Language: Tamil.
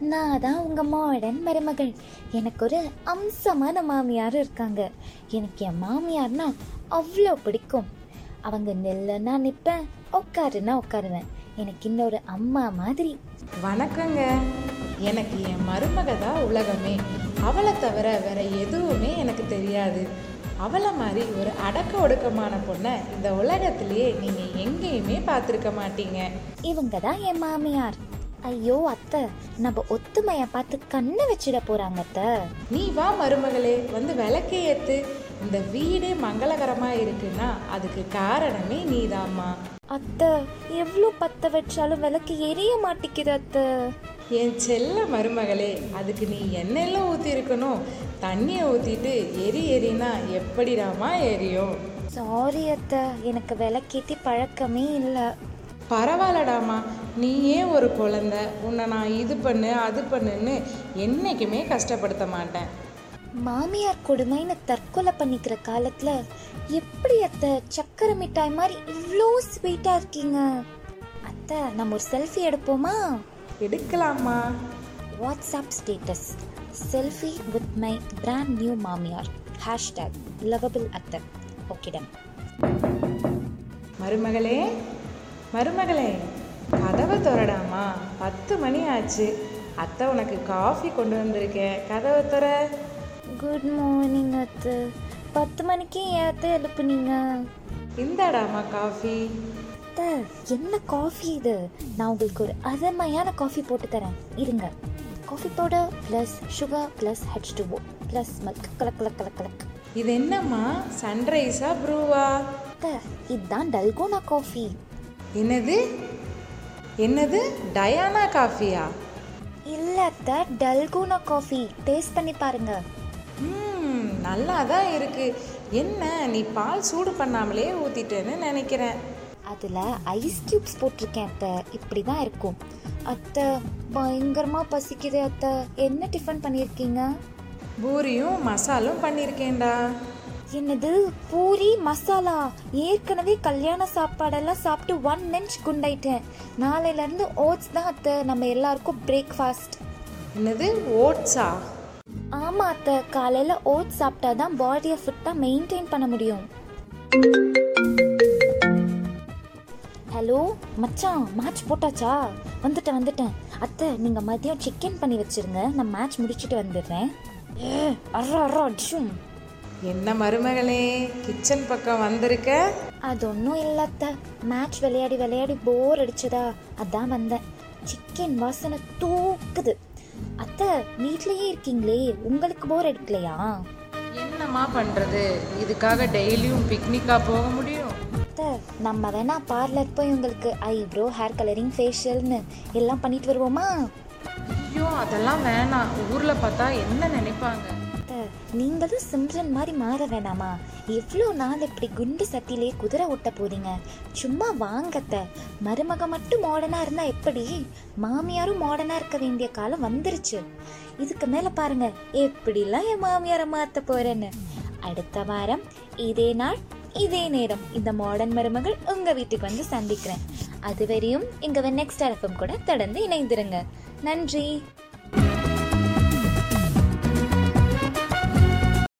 நான் தான் உங்க மாடர்ன் மருமகள். எனக்கு ஒரு அம்சமான மாமியார் இருக்காங்க. எனக்கு என் மாமியார்னா அவ்வளோ பிடிக்கும். அவங்க நெல்லுன்னா நிற்பேன் உட்காருன்னா உட்காருவேன். எனக்கு இன்னொரு அம்மா மாதிரி. வணக்கங்க. எனக்கு என் மருமக தான் உலகமே. அவளை தவிர வேற எதுவுமே எனக்கு தெரியாது. அவளை மாதிரி ஒரு அடக்க ஒடுக்கமான பொண்ணை இந்த உலகத்திலேயே நீங்கள் எங்கேயுமே பார்த்துருக்க மாட்டீங்க. இவங்க தான் என் மாமியார். ஐயோ அத்தை நம்ம ஒத்துமையை பார்த்து கண்ணை வச்சிட போறாங்க அத்தை. நீ வா மருமகளே. வந்து விளக்கே ஏத்து. இந்த வீடே மங்களகரமா இருக்குன்னா அதுக்கு காரணமே நீதாம்மா. அத்தை எவ்வளோ பத்த வச்சாலும் விளக்கு எரிய மாட்டேங்குது அத்தை. என் செல்ல மருமகளே அதுக்கு நீ எண்ணெயெல்லாம் ஊற்றி இருக்கணும் தண்ணியை ஊற்றிட்டு எரி எரினா எப்படிடாமா எரியும்? சாரி அத்தை. எனக்கு விளக்கேத்தி பழக்கமே இல்லை. பரவாயில்லடாமா நீயே ஒரு குழந்தை உன்னை நான் இது பண்ணு அது பண்ணுன்னு என்னைக்குமே கஷ்டப்படுத்த மாட்டேன். மாமியார் கொடுமைன்னு தற்கொலை பண்ணிக்கிற காலத்துல எப்படி அத்தை சக்கரை மிட்டாய் மாதிரி இவ்வளோ ஸ்வீட்டா இருக்கீங்க? அத்தை நம்ம ஒரு செல்ஃபி எடுப்போமா? எடுக்கலாமா? WhatsApp status selfie with my brand new மாமியார். ஹேஷ்டேக் லவபிள் அத்தை. ஓகே டன் மருமகளே மருமகளே கதவை திறடாமா? பத்து மணி ஆச்சு. அத்தை உனக்கு காஃபி கொண்டு வந்திருக்கேன் கதவை திற. குட் மார்னிங் அத்தை. பத்து மணிக்கு ஏன் அத்தை எழுப்புனீங்க? இந்தாடாமா காஃபி? அத்தை என்ன காஃபி இது? நான் உங்களுக்கு ஒரு அருமையான காஃபி போட்டு தரேன். இருங்க. Coffee powder plus sugar plus H two plus milk கலக் கலக் கலக் கலக். இது என்னம்மா? சன்ரைஸா ப்ரூவா அத்தை இதுதான் டல்கோனா காஃபி என்னது? என்னது? டயானா காஃபியா? இல்லை அத்தை டல்கோனா காஃபி. டேஸ்ட் பண்ணி பாருங்க. ம் நல்லா தான் இருக்கு. என்ன நீ பால் சூடு பண்ணாமலே ஊத்திட்டேன்னு நினைக்கிறேன். அதில் ஐஸ் கியூப்ஸ் போட்டிருக்கேன் அத்தை. இப்படி தான் இருக்கும். அத்தை பயங்கரமாக பசிக்குது அத்தை. என்ன டிஃபன் பண்ணியிருக்கீங்க பூரியும் மசாலும் பண்ணியிருக்கேன்டா என்னது? பூரி மசாலா? ஏற்கனவே கல்யாண சாப்பாடெல்லாம் சாப்பிட்டு ஒன் இன்ச் குண்டாயிட்டேன். நாளையிலேருந்து ஓட்ஸ் தான் அத்தை. நம்ம எல்லாருக்கும் பிரேக்ஃபாஸ்ட் என்னது? ஓட்ஸா ஆமாம் அத்தை. காலையில் ஓட்ஸ் சாப்பிட்டா தான் பாடியை ஃபிட்டாக மெயின்டைன் பண்ண முடியும். ஹலோ மச்சான் மேட்ச் போட்டாச்சா? வந்துட்டேன் வந்துட்டேன். அத்தை நீங்கள் மதியம் சிக்கன் பண்ணி வச்சிருங்க. நான் மேட்ச் முடிச்சுட்டு வந்துடுறேன். ஏ அர்ரா அர்ரா அடிச்சும். என்ன மருமகளே கிச்சன் பக்கம் வந்திருக்க? அது ஒன்றும் இல்லை அத்தை மேட்ச் விளையாடி விளையாடி போர் அடிச்சதா? அதான் வந்தேன். சிக்கன் வாசனை தூக்குது. அத்தை வீட்லயே இருக்கீங்களே? உங்களுக்கு போர் அடிக்கலையா? என்னம்மா பண்றது? இதுக்காக டெய்லியும் பிக்னிக்கா போக முடியும். அத்தை நம்ம வேணா பார்லர் போய் உங்களுக்கு ஐப்ரோ ஹேர் கலரிங் ஃபேஷியல்னு எல்லாம் பண்ணிட்டு வருவோமா? ஐயோ அதெல்லாம் வேணாம். ஊர்ல பார்த்தா என்ன நினைப்பாங்க? நீங்களும் சிம்ரன் மாதிரி மாற வேணாமா? எவ்வளோ நாள் இப்படி குண்டு சட்டிலே குதிரை ஓட்ட போறீங்க? சும்மா வாங்கத்த மருமக மட்டும் மாடனாக இருந்தா எப்படி? மாமியாரும் மாடனாக இருக்க வேண்டிய காலம் வந்துருச்சு. இதுக்கு மேல பாருங்க எப்படிலாம் என் மாமியாரை மாத்த போறேன்னு. அடுத்த வாரம் இதே நாள் இதே நேரம் இந்த மாடர்ன் மருமகள் உங்க வீட்டுக்கு வந்து சந்திக்கிறேன். அதுவரையும் இங்க நெக்ஸ்ட் எஃப்எம் கூட தொடர்ந்து இணைந்திருங்க. நன்றி.